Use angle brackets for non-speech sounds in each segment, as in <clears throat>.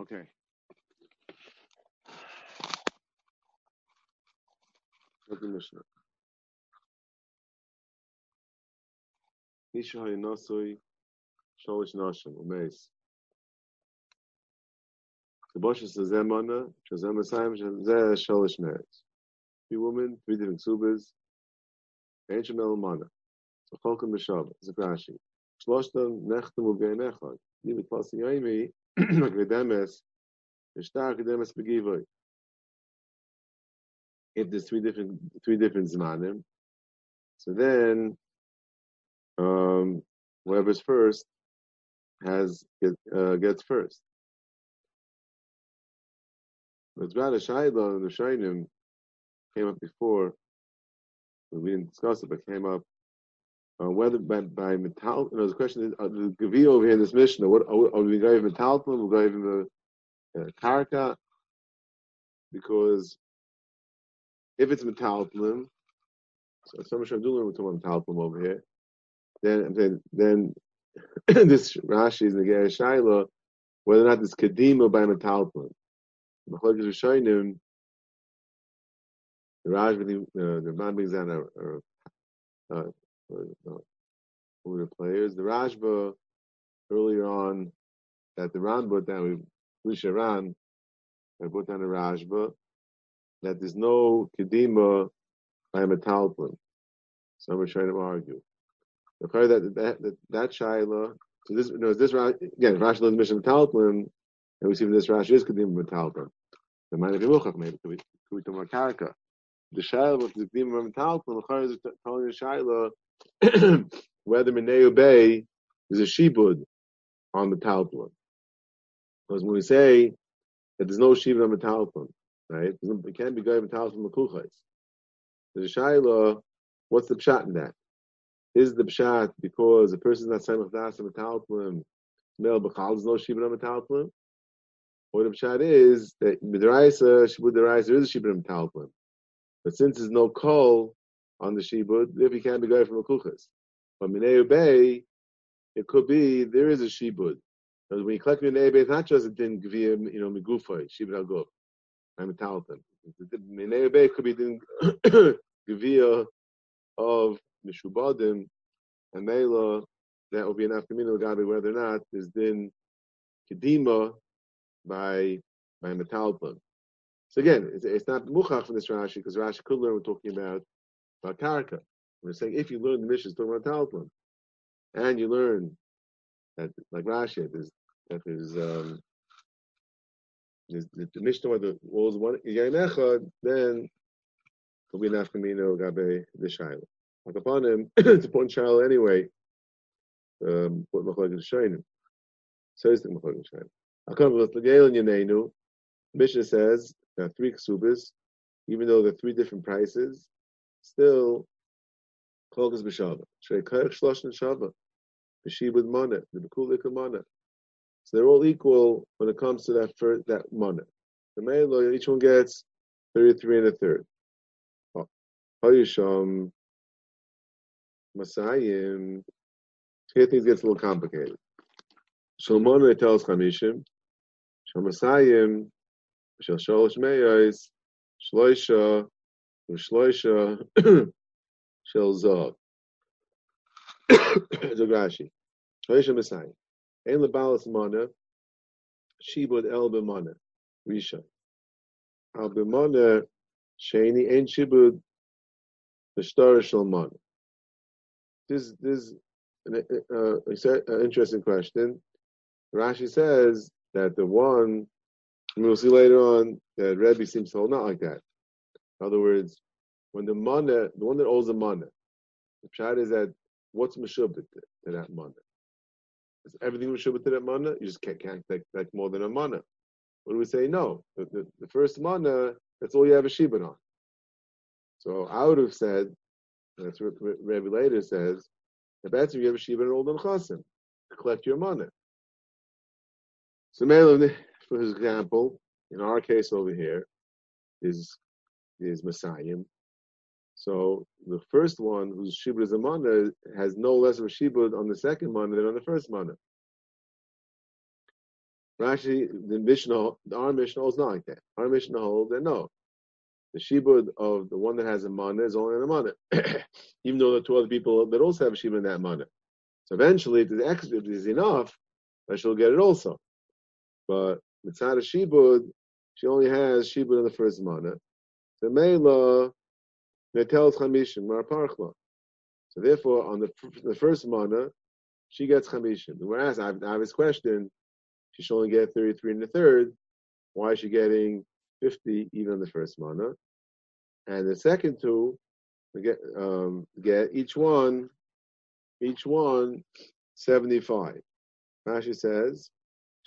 Okay. Look at Mishnah. Isha Hayanasui Sholish Nashim Umeis. The Bosch says Zemana, Shazem Asayim, Shazem Sholish Meretz. Three women, three different subas, Ancient Melamana. So Cholkim B'Shabbat, Zakrashi. Shloshtam Nechtem Ugein Echad. Nimi Klasi Yaimi, Gedemes, Ishtar Gedemes Begivoy. If there's three different three different zmanim, so then um, whoever's first has get, uh, gets first. But Zvada Shaila and the Shainim came up before. We didn't discuss it, but came up uh, whether by, by metal. You know, the question is uh, the Gavi over here in this Mishnah. What are we, going to metal? We're going to the uh, karka because if it's metalplim, so some much I'm doing with metalplim over here. Then then then <coughs> this Rashi is Negei Shaila whether or not this kedima by metalplim. Machlokes Rishonim, the Raj, the the man brings down a, uh, who the players. The Rashba earlier on that the Ran put down, we Ran, I put down the Rashba that there's no kedima by metalplim. So we're trying to argue. The that that that, that shaila. So this no this again Rashi learns Mishnah metalplim, and we see from this Rashi is kedima metalplim. The mind of Yemuchach maybe could we could we talk about karaka. The shaila with the kedima metalplim. The is telling the shaila <clears throat> whether Mineu Bay is a shibud on metalplim. Because when we say that there's no shibud on metalplim, right? It can't be going metalplim mekuchais. The shaila, what's the pshat in that? Is the pshat because the person is not saying das and metalplim, male b'chal, there's no shibud on metalplim? Or the pshat is that midraisa shibud deraisa is a shibud on metalplim, but since there's no kol on the shibud, if he can't be going from mekuchais. But Mineu Bay, it could be there is a shibud. Because when you collect Mineu Bay, it's not just a din gvia, you know, migufay, shibud al I'm a talton. Mineu Bay could be din <coughs> gvia of mishubadim, and Mela, that will be enough me to gabi whether or not there's din kedima by by metalton. So again, it's, it's not muchach from this Rashi because Rashi could learn we're talking about about karaka. We're saying if you learn the Mishnah talking about Talmud, and you learn that, like Rashi, there's, that there's, um, there's the, the Mishnah the walls one Echad, then will be enough Kamino Gabe the Shaila. Like upon him, <clears throat> it's a point Shaila anyway. Um, what Machlokes Shainim. Says the Machlokes Shainim. Akam and Yanenu, Mishnah says are three ksubas, even though they're three different prices, still Kolgas b'shava. Shrei kaich shlosh neshava. B'shibud mana. The b'kulik mana. So they're all equal when it comes to that first, that mana. The male, each one gets 33 and a third. Hayisham Masayim. Here things gets a little complicated. Shalmona tells Chamishim. Shamasayim. Shal Shalosh Meyos. Shloisha. Shloisha. <clears throat> Shel Zav. <coughs> Zogashi. Hoisha Messiah. Ein lebalas mana. Shibud el b'mana. Risha. Al b'mana. Sheni ein shibud. B'shtar shel mana. This, this an uh, interesting question. Rashi says that the one, and we'll see later on, that Rebbe seems to hold not like that. In other words, when the mana, the one that owes the mana, the pshat is that what's meshubit to that mana? Is everything meshubit to that mana? You just can't, can't take, more than a mana. What do we say? No, the, the, the first mana, that's all you have a shibud on. So I would have said, that's what Rabbi later says, that that's if you have a shibud and old on chasim, to collect your mana. So, for example, in our case over here, is is Messiah. So the first one, whose shibud is a mana, has no less of a shibud on the second mana than on the first mana. Rashi, the Mishnah, our Mishnah is not like that. Our Mishnah holds that no, the shibud of the one that has a mana is only on a mana, <clears throat> even though the two other people that also have a shibud in that mana. So eventually, if the extra if there's enough, I shall get it also. But mitzvah shibud, she only has shibud in the first mana. The mela netel chamishim mar. So therefore, on the the first mana, she gets chamishim. Whereas I have, this question, she should only get 33 in the third. Why is she getting 50 even on the first mana? And the second two get um, get each one, each one 75. Rashi says,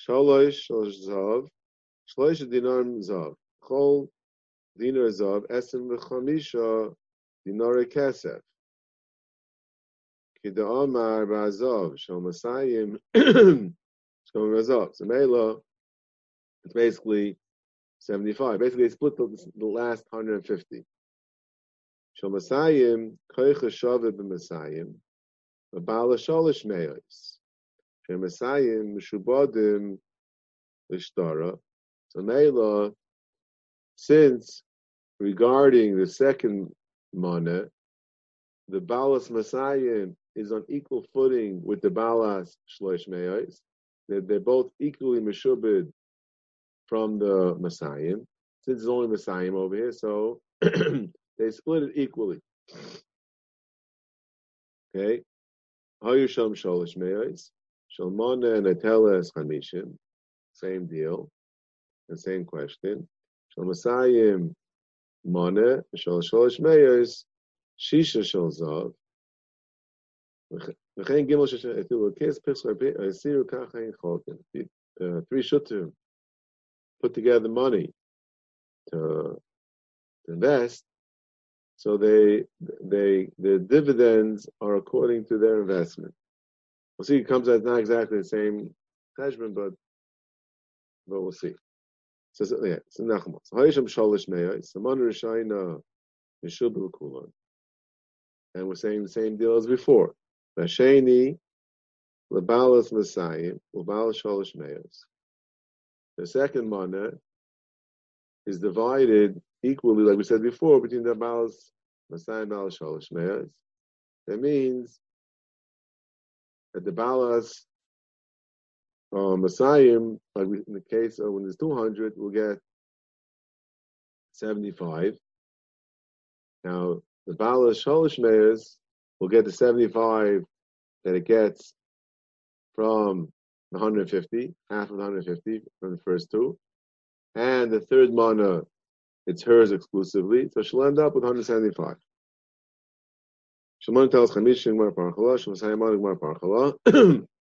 Shalosh shalosh zav, shlosh dinar zav, chol dinar zav, esim v'chamisha dinar kesef. Kida Amar Bazav Shal Masayim <clears throat> Shal Razav. So Mela, it's basically 75. Basically, they split the, the last 150. Shal Masayim Koicha Shavah B'Masayim Babala Shalish Meos. Shal Masayim Meshubadim So Mela, since regarding the second mana, the Balas Masayim is on equal footing with the Balas Shlosh Meos. They're, they're both equally Meshubid from the Masayim. Since it's only Masayim over here, so <clears throat> they split it equally. Okay? Hayusham Sholosh Meos. Shalmana and Ateles Chamishim. Same deal. The same question. Shalmasayim Mana, Shal Sholosh Meos. Shisha Shal Zav. וכן גימל שתראו, כס פרס הסירו ככה אין חולקים. Three shutim put together money to, to invest, so they they the dividends are according to their investment. We'll see. It comes out not exactly the same judgment, but but we'll see. So yeah, so Nachmas. Hayisham shalish meyos. Saman rishayna yeshub kulan. And we're saying the same deal as before. Vasheni lebalas Messiah, lebalas shalish meyos. The second mana is divided equally, like we said before, between the balas Messiah and balas shalish meyos. That means that the balas Um, Messiah, like in the case of when there's 200, we'll get 75. Now, the balas shalish meyos will get the 75 that it gets from the 150, half of the 150 from the first two. And the third mana, it's hers exclusively, so she'll end up with 175. Shimon tells Chamishin Gemara Parchala, Gemara Parchala. <clears throat>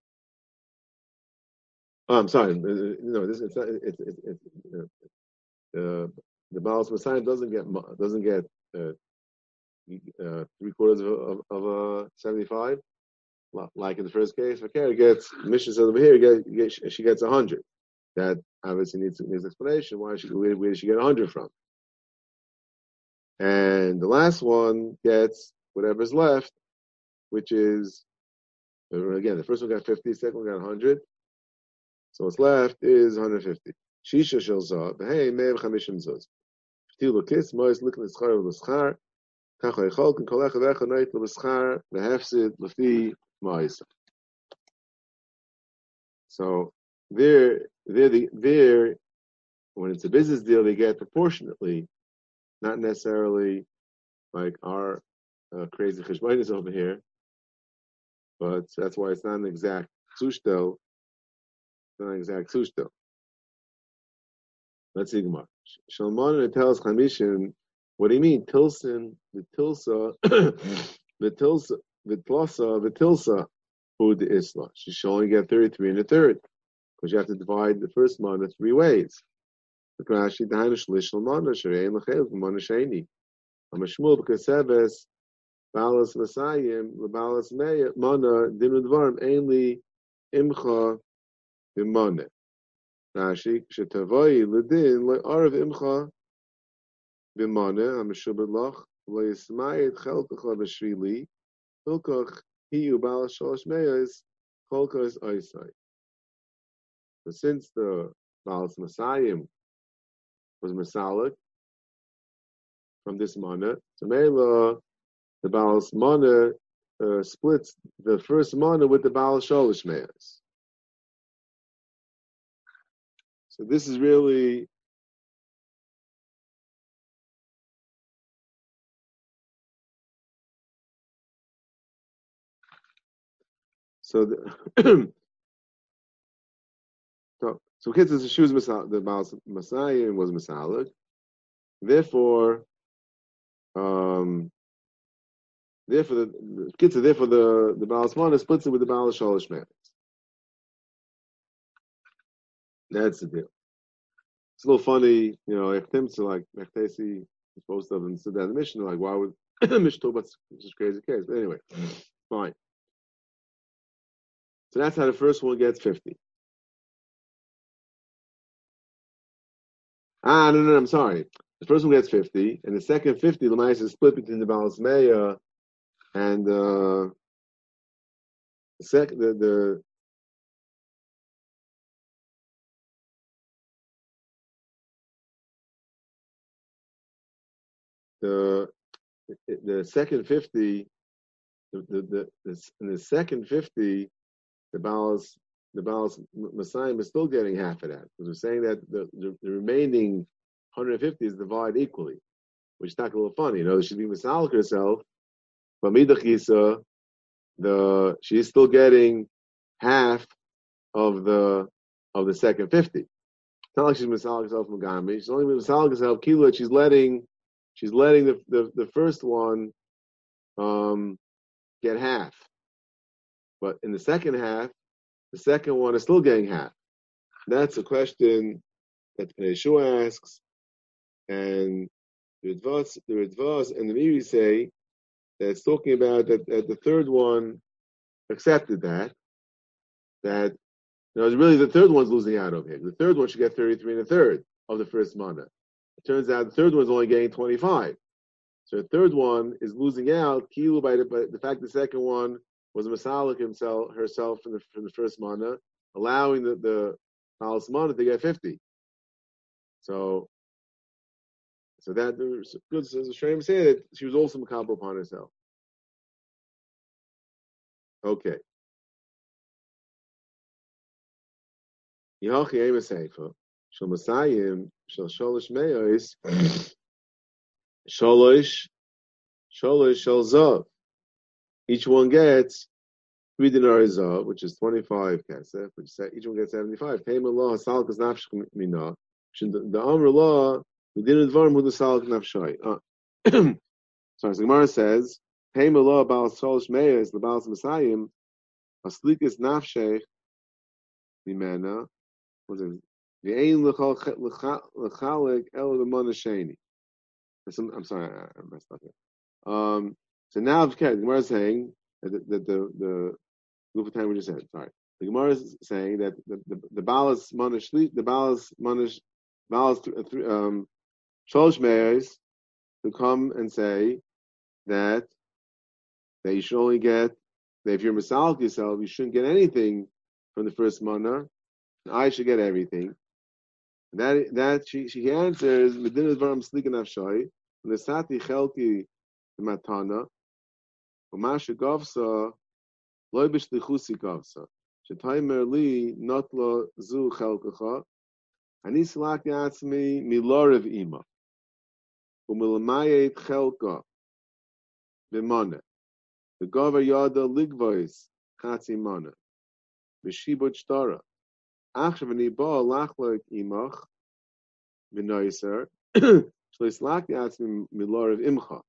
Oh, I'm sorry. No, this it's not. It's it's it's uh, the Baal Messiah doesn't get doesn't get uh, uh, three quarters of, of, of a 75. Like in the first case, okay, gets Mishnah says over here, get, get, she gets 100. That obviously needs, needs explanation. Why she, where, where did she get 100 from? And the last one gets whatever's left, which is, again, the first one got 50, the one got 100. So what's left is 150. Shisha shel zav, hey, may mev chamishim zuz. Ftilu kis, mois likin eschar v'leschar, tacho echol, kin kolech avecha noit the v'hefsid l'fi moisa. So there, there, the, there, when it's a business deal, they get proportionately, not necessarily like our uh, crazy is over here, but that's why it's not an exact zushtel it's not an exact sushtel. Let's see Gemara. Shalman tells Chamishin what do you mean? Tilson, the Tilsa, the Tilsa, the Tlasa, the Tilsa, who the Isla. She should only get 33 and a third. Because you have to divide the first mana three ways. Because Seves, Balas Masayim, Balas Mana, Dinu Dvarm, Ainli, Imcha, Bimane. Rashi, Shetavoi, Ledin, Le'arav Imcha, loch lo yismayit chelkacha b'shvili hilkach hiyu bal shalosh meyos cholkas oisai. But since the Balas Messiah was Masalik from this mana, so Mela, the Balas mana uh, splits the first mana with the Balas Sholish Meas. So this is really so the <clears throat> so so kids is shoes the Baal Messiah was Masalik. Therefore, um, therefore the, the kids are therefore the the Baal splits it with the Baal Shalish man. That's the deal. It's a little funny, you know, to like Mechtesi is supposed to have that in the Mishnah, like why would <clears throat> Mishnah about such crazy case? But anyway, fine. So that's how the first one gets 50. Ah, no, no, no I'm sorry. The first one gets 50, and the second 50, the mice is split between the balance Maya and uh, the second, the, the the the second 50 the the, the, the second 50 the balance the balance Messiah is still getting half of that because we're saying that the, the, the remaining 150 is divided equally, which is not a little funny. You know, she should be Masalik herself, but Midachisa, the she's still getting half of the of the second 50. It's not like she's Masalik herself from Gami. She's only Masalik herself Kila. She's letting she's letting the, the, the first one um, get half. But in the second half, the second one is still getting half. That's a question that Yeshua asks, and the Ritva, the Ritvas and the Meiri say that it's talking about that, that the third one accepted that, that you know, really the third one's losing out over here. The third one should get 33 and a third of the first mana. It turns out the third one's only getting 25. So the third one is losing out, kilu by the, by the fact the second one was a Masalik himself herself from the from the first mana, allowing the the Malas mana to get fifty. So so that good the Shem say that she was also makabel upon herself. Okay. Yachi Ema Seifa, Shal Masayim, Shal Sholish Meos, Sholish, Sholish Shal Zav each one gets three dinars of, which is 25 kesef, which is, each one gets 75. Payment law, salkas nafshik mina. The Amr law, we didn't advarm with the salak nafshai. Uh, <clears throat> sorry, so Gemara says, payment law about solish meyas, the balas messiahim, aslikas nafshech, mimena, what is it? I'm sorry, I messed up here. Um, so now, the Gemara is saying that the the the, time we just said. Sorry, the Gemara is saying that the the, the balas manish the balas manish balas um mayors to come and say that that you should only get that if you're masalik yourself, you shouldn't get anything from the first mana. I should get everything. That that she she answers medina dvaram slikan afshay. Nesati chelki matana Umasha gavsa, loy b'shlichusi gavsa. Shetaimer li not lo zu chelkacha. Ani silak yatzmi milorev ima. Umilamayet chelka. B'mane. V'gavar yada ligvois chatzi mana. V'shibot shtara. Achshav ani ba lachloik imach. V'noiser. <coughs> Shlislak yatzmi milorev imcha.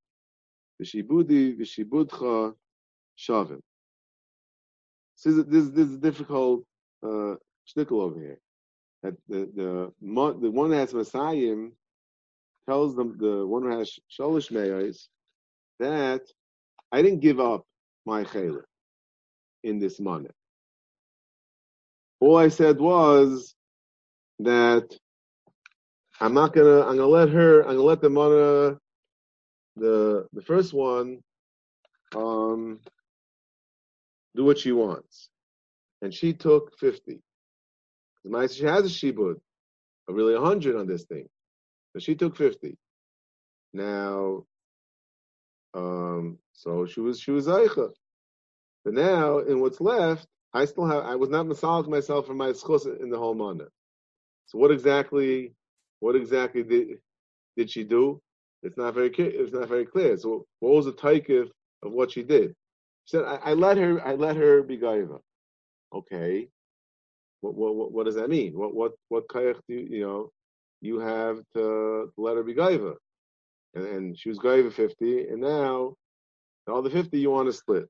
V'shibudi v'shibudcha shavim. This is, this, this is a difficult uh, shtickle over here. That the the the one that has Messiah tells them the one who has sholish meyos that I didn't give up my chayla in this money. All I said was that I'm not gonna I'm gonna let her I'm gonna let the money the the first one um, do what she wants, and she took fifty. My She has a shibud, of really 100 on this thing. So she took 50. Now, um, so she was she was Eicha. But now, in what's left, I still have I was not massaged myself for my schus in the whole mana. So what exactly what exactly did did she do? It's not very it's not very clear. So what was the taikif of what she did? She said, I, I let her I let her be gaiva. Okay. What, what, what, does that mean? What what what kayach do you, you know you have to let her be gaiva? And, and she was gaiva fifty, and now all the fifty you want to split.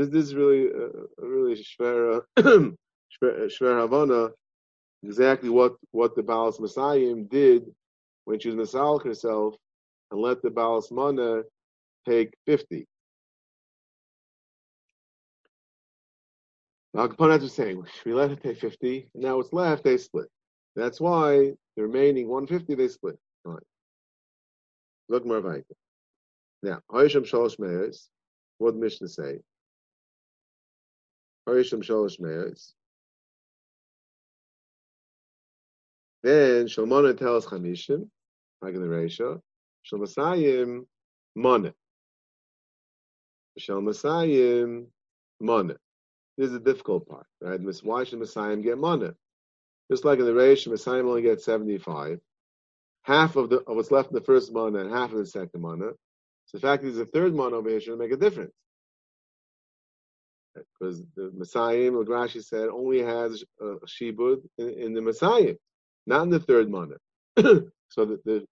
This this is really uh, a really shver uh, shver <clears throat> uh, havana exactly what what the Baal Messiah did when she was Masalik herself and let the Baal Mana take fifty. Now Kapanet was saying, we let it take 50, and now what's left, they split. That's why the remaining 150, they split. All right. Look more. Now, Hoysham Shalosh Meis, what Mishnah say? Hoysham Shalosh Meis. Then Shalmona tells Chamishim, like in the ratio, Shalmasayim Monah. Shalmasayim Monah. This is the difficult part, right? Why should Messiah get money? Just like in the Reish, Messiah only gets 75. Half of the of what's left in the first month and half of the second month. So the fact that there's a third month over here should make a difference. Because the Messiah, Rashi said, only has a shibud in, in, the Messiah, not in the third month. <clears throat> so the, the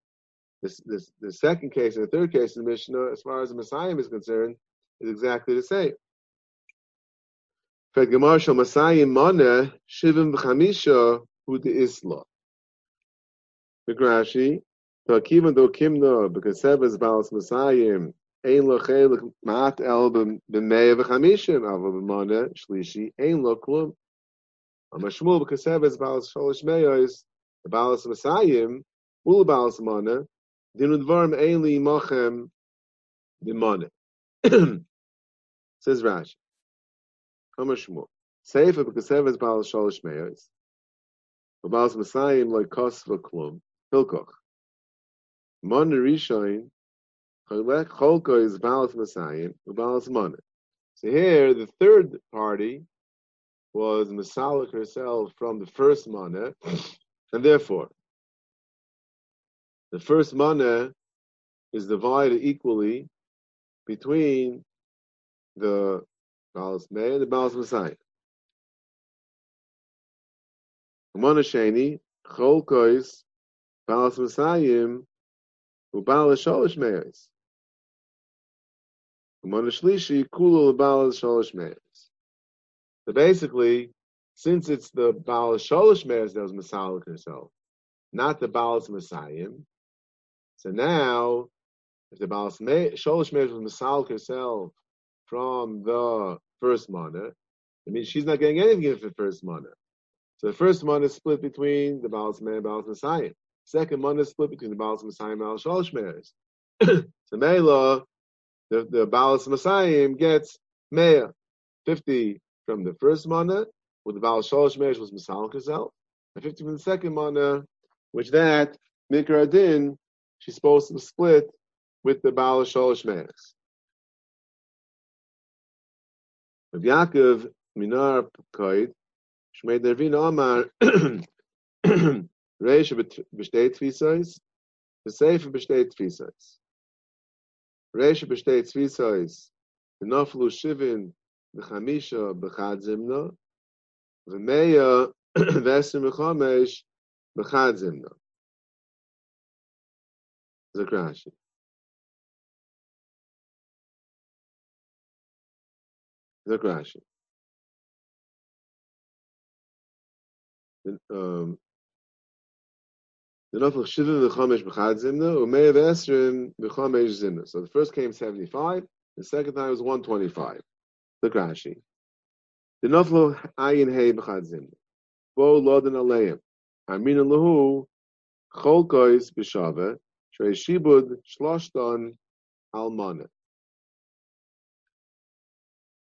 this, this, the second case and the third case in the Mishnah, as far as the Messiah is concerned, is exactly the same. Gemara shel Masayim Mana Shivim v'Chamisha Hu Isla. Migrashi Takivan Do Kimna B'Kasebes Balas Masayim Lo Chelik Mat El B'Mei v'Chamishim Ava B'Mana Shlishi Ein Lo Klum Amashmul B'Kasebes Balas Sholish Meyos Balas Masayim Ul Balas Mana Dinu Dvarim Ein Li Mochem B'Mana <clears throat> Says Rashi Kama Shmuel. Seifa b'kasev is Baal Shalosh Meos. Baal Masayim like Kos v'klum. Hilkoch. Mon Rishoin. Is Baal Masayim. Baal Mon. So here, the third party was Masalik herself from the first mana, <sniffs> and therefore, the first mana is divided equally between the Balas Mei and the Balas Messiah. Umana Sheni, Chol Kois, Balas Messiahim, Ubalas Sholish Meis. So basically, since it's the Baal Sholish Meis that was Masalik herself, not the Baal Messiah, so now, if the Baal Sholish Meis was Masalik herself from the first mana, I mean, she's not getting anything for the first mana. So the first mana is split between the Baal and Baal Messiah. Second mana is split between the Baal Messiah and Baal Shalosh <clears throat> so Mela, the, the Baal Messiah gets Mea, 50 from the first mana, with the Baal Shalosh Meres was Masalik herself, and 50 from the second mana, which that, Mikra Din, she's supposed to split with the Baal Shalosh Meres. Rav Yaakov Minar Koid, Shmei Dervin Omar, <clears throat> Reish besteht Tfisois, Besefer besteht Tfisois. Reish besteht Tfisois, Benoflu Shivin, Bechamisha, Bechad Zimna, V'meya, <clears throat> Vesim Mechomesh, Bechad Zimna. Zakrashi. Look Rashi. Um, So the first came 75, the second time was 125. Look Rashi. The almanah.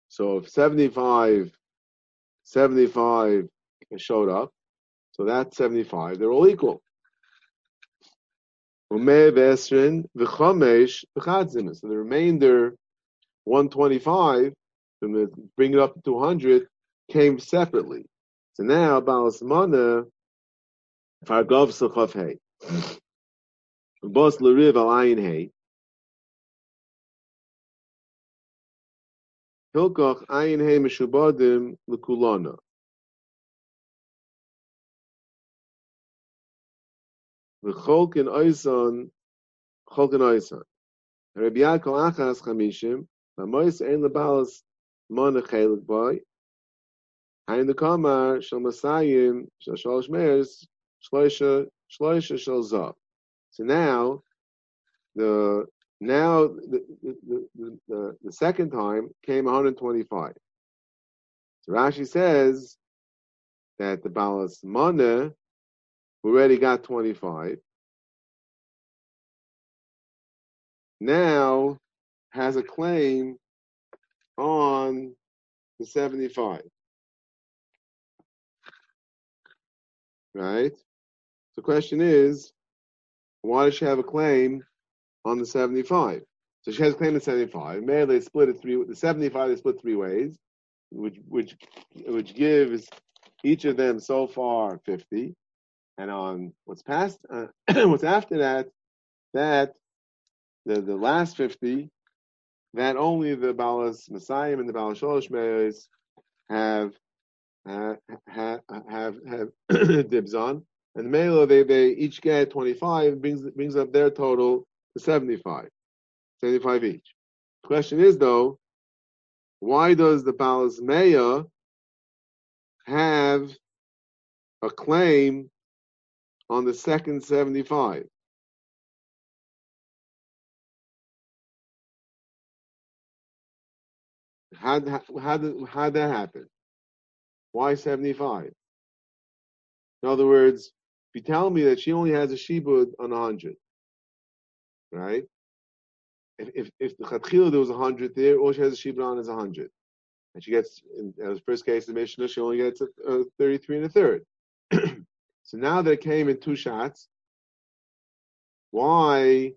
So if 75, 75 showed up, So that's 75. They're all equal. So the remainder, 125, bring it up to 200, came separately. So now, Balas Mana, Fargov Suchav Hey. Bos Lariv Al Ayin Hey. Hilkoch Ayin Hey Meshubadim Lekulana. V'cholkin Oisan, Cholkin Oisan. Rabbi Yaakov Chamishim, V'mois Ein Lebalas Mana Chelik Boy, Hain the Kamar Shal Masayim Shal Shalosh Meir Shloisha Shloisha Shal Zav. So now the now the, the, the, the, the second time came 125. So Rashi says that the Balas Mana already got 25. Now has a claim on the 75. right? The question is, why does she have a claim on the 75? So she has a claim on 75. Maybe they split it three. The 75 they split three ways, which which which gives each of them so far 50. And on what's past, uh, <clears throat> what's after that, that the the last 50, that only the Balas Messiah and the Balas Sholosh have have have <clears throat> have dibs on, and the Mela they they each get twenty five brings brings up their total to 75. 75 each. The question is though, why does the Balas Meya have a claim on the second 75? How how did how did that happen? Why 75? In other words, if you tell me that she only has a shibud on 100, right? If, if, if the Chatchila there was 100 there, all she has a shibud on is 100. And she gets, in the first case, the Mishnah, she only gets a, a 33 and a third. So now that it came in two shots, why?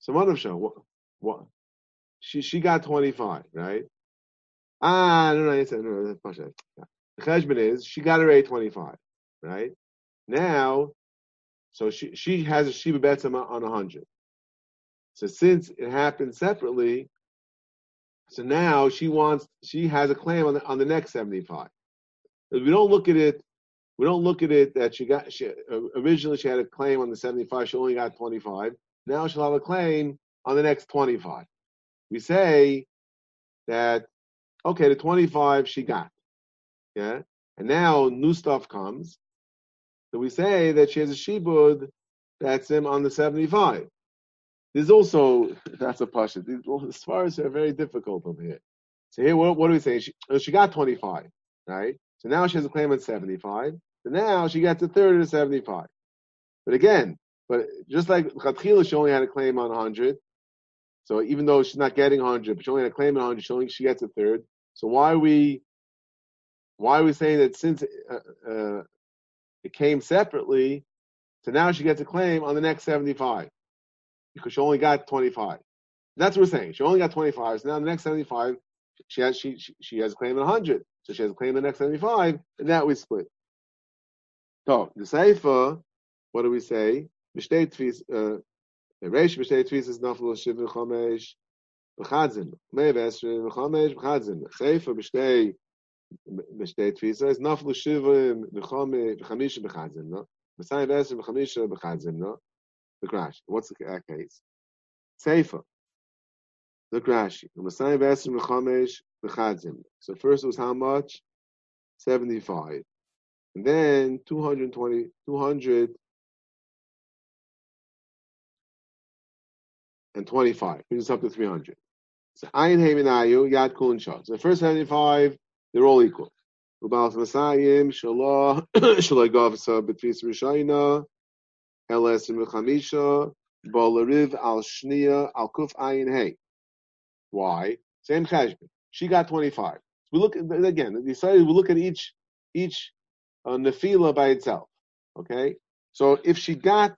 Some other show. What, what? She she got 25, right? Ah, no, no, no, no, no. The cheshbon is she got her a twenty five, right? Now, so she she has a shiva betzama on hundred. So since it happened separately, so now she wants she has a claim on the on the next seventy five. If We don't look at it. We don't look at it that she got she, uh, originally she had a claim on the seventy five. She only got twenty five. Now she'll have a claim on the next twenty five. We say that okay, the twenty five she got. Yeah. And now new stuff comes. So we say that she has a shibud that's him on the 75. There's also, that's a pasha. As far as they're very difficult over here. So here, what, what do we say? She, oh, she got 25, right? So now she has a claim on 75. So now she gets a third of the 75. But again, but just like Chatchila, she only had a claim on 100. So even though she's not getting 100, but she only had a claim on 100, she only she gets a third. So why are we why are we saying that since uh, uh, it came separately, so now she gets a claim on the next 75 because she only got 25. That's what we're saying. She only got 25. So now the next 75, she has she she, she has a claim on 100. So she has a claim on the next 75, and that we split. So the Seifa, what do we say? B'shtei tfis, uh, Reish b'shtei tfis is naflo shiv v'chomesh v'chadzin. Mei v'esrin v'chomesh v'chadzin. Seifa b'shtei b'shtei tfisa is naflo shiv v'chomesh v'chadzin. No? B'sai v'esrin v'chomesh v'chadzin. No? The crash. What's the uh, case? Seifa. Look Rashi. So first was how much? 75. And then 220, 200 and 25. Brings us up to 300. So Ayin Heiminayu, Yad Kul and Shah. So the first 75 they're all equal. Ubalas Masayim, Shalah, <coughs> Shalah Gavsa, Betfis Rishayna, Eles Mechamisha, Bolariv Al Shnia, Al Kuf Ayin Hey. Why? Same cheshbon. She got 25. So we look at, again, we look at each each a nefila by itself. Okay, so if she got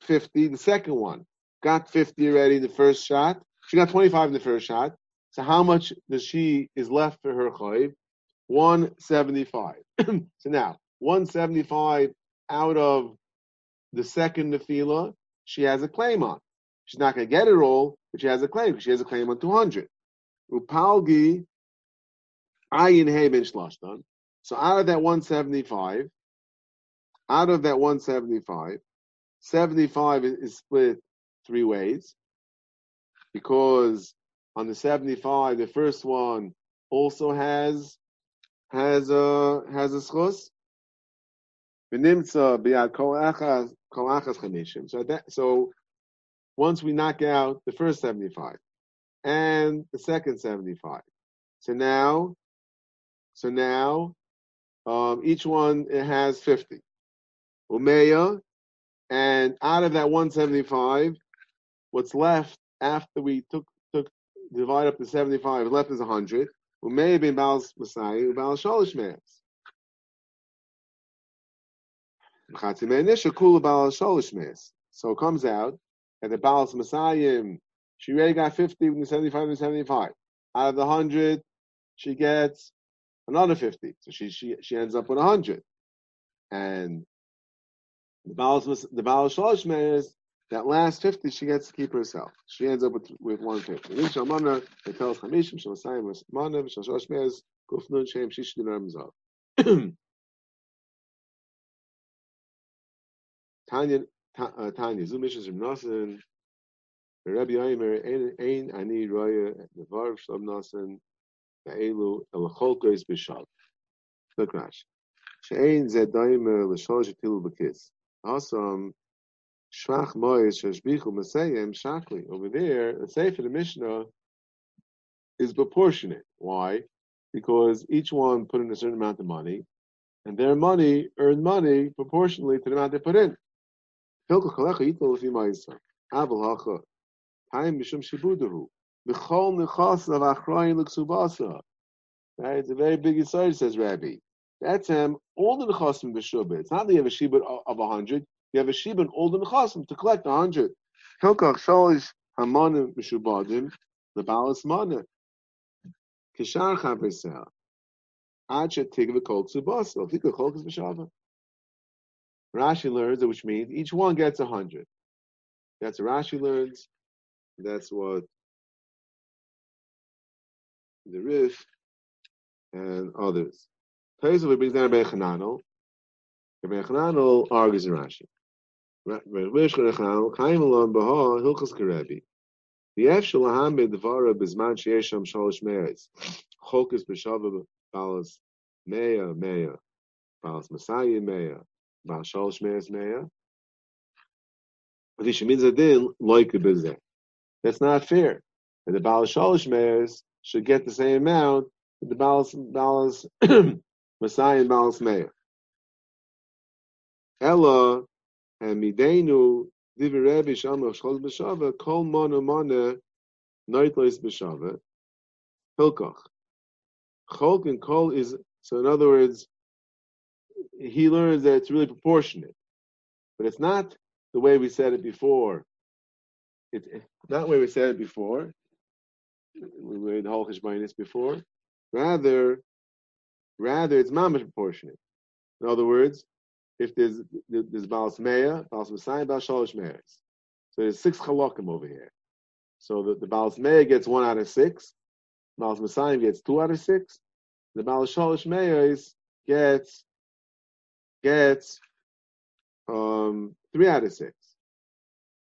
fifty, the second one got fifty already, the first shot. She got twenty-five in the first shot. So how much does she is left for her chayiv? One seventy-five. <clears throat> so now one seventy-five out of the second nefila, she has a claim on. She's not going to get it all, but she has a claim. She has a claim on two hundred. Upalgi ayin hey ben. So out of that 175, out of that 175, 75 is split three ways. Because on the 75, the first one also has has a has a schus. So that so once we knock out the first 75 and the second 75, so now so now um, each one it has 50. Umeya, and out of that 175, what's left after we took took divide up the 75, left is 100. Umeya bin Baal Messiah, Baal Shalish Meas. So it comes out that the Baal Messiah, she already got 50 from the 75 and 75. Out of the 100, she gets another 50. So she she she ends up with 100. And the Baal the Baal is that last 50 she gets to keep herself. She ends up with with 150. Then Shalmana it Shalasayim Mana Shalosh Meres Shem Shish Dinar <clears throat> Tanya uh, Tanya Zumish Nasan Rabbi Yomer Ein Ani Roya Nevar Shalom Nasan Elu Elacholkois Bishal. Look, Rash. Shein Zedaimer L'Shol Shetilu B'Kis. Also, Shvach Mois Shashbichu Masayim Shakli. Over there, the Sefer the Mishnah is proportionate. Why? Because each one put in a certain amount of money, and their money earned money proportionally to the amount they put in. Time Mishum Shibudahu. B'chol nechas of achrayin l'ksubasa. Right? It's a very big aside, says Rabbi. That's him, all the nechasim b'shubah. It's not that you have a shibud of a hundred. You have a shibud all the nechasim to collect a hundred. Hilkach shalish hamanim b'shubadim lebalas mana. Kishar chavesel. Ad shetig v'kol ksubasa. Tika kol b'shava. Rashi learns, which means each one gets a hundred. That's what Rashi learns. That's what the Rif, and others. Taisa brings down Rabbi Chananel. Rabbi Chananel argues in Rashi. The Efshel Laham Bedvara Bizman Sheyesham Shalish Meretz. Chokus B'Shava Balas Meya Meya. Balas Messiah Meya. Meya. That's not fair. And the Baal Shalish Meretz should get the same amount that the Balas, Balas <clears throat> Messiah and Balas Meir. Ella and Midenu Divi Rebbe Shamach Shchol B'Shava Kol Mona Mona Noitlois B'Shava Hilkoch. Cholk and Kol is so in other words he learns that it's really proportionate. But it's not the way we said it before. It's not the way we said it before we made the whole cheshbonis before. Rather, rather it's mamish proportionate. In other words, if there's there's balas meya, balas messiah, balas shalosh meyas. So there's six chalokim over here. So the, the balas gets one out of six. Balas messiah gets two out of six. The balas shalosh meyas gets gets um, three out of six.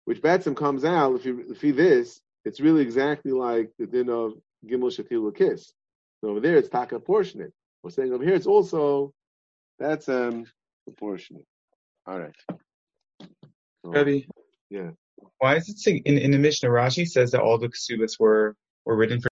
Which Batsim comes out if you if you this it's really exactly like the din of Gimel Shatil Kiss. So over there, it's taka proportionate. We're saying over here, it's also that's um proportionate. All right. So, Yeah. Why is it saying in, in the Mishnah Rashi says that all the ksubas were were written for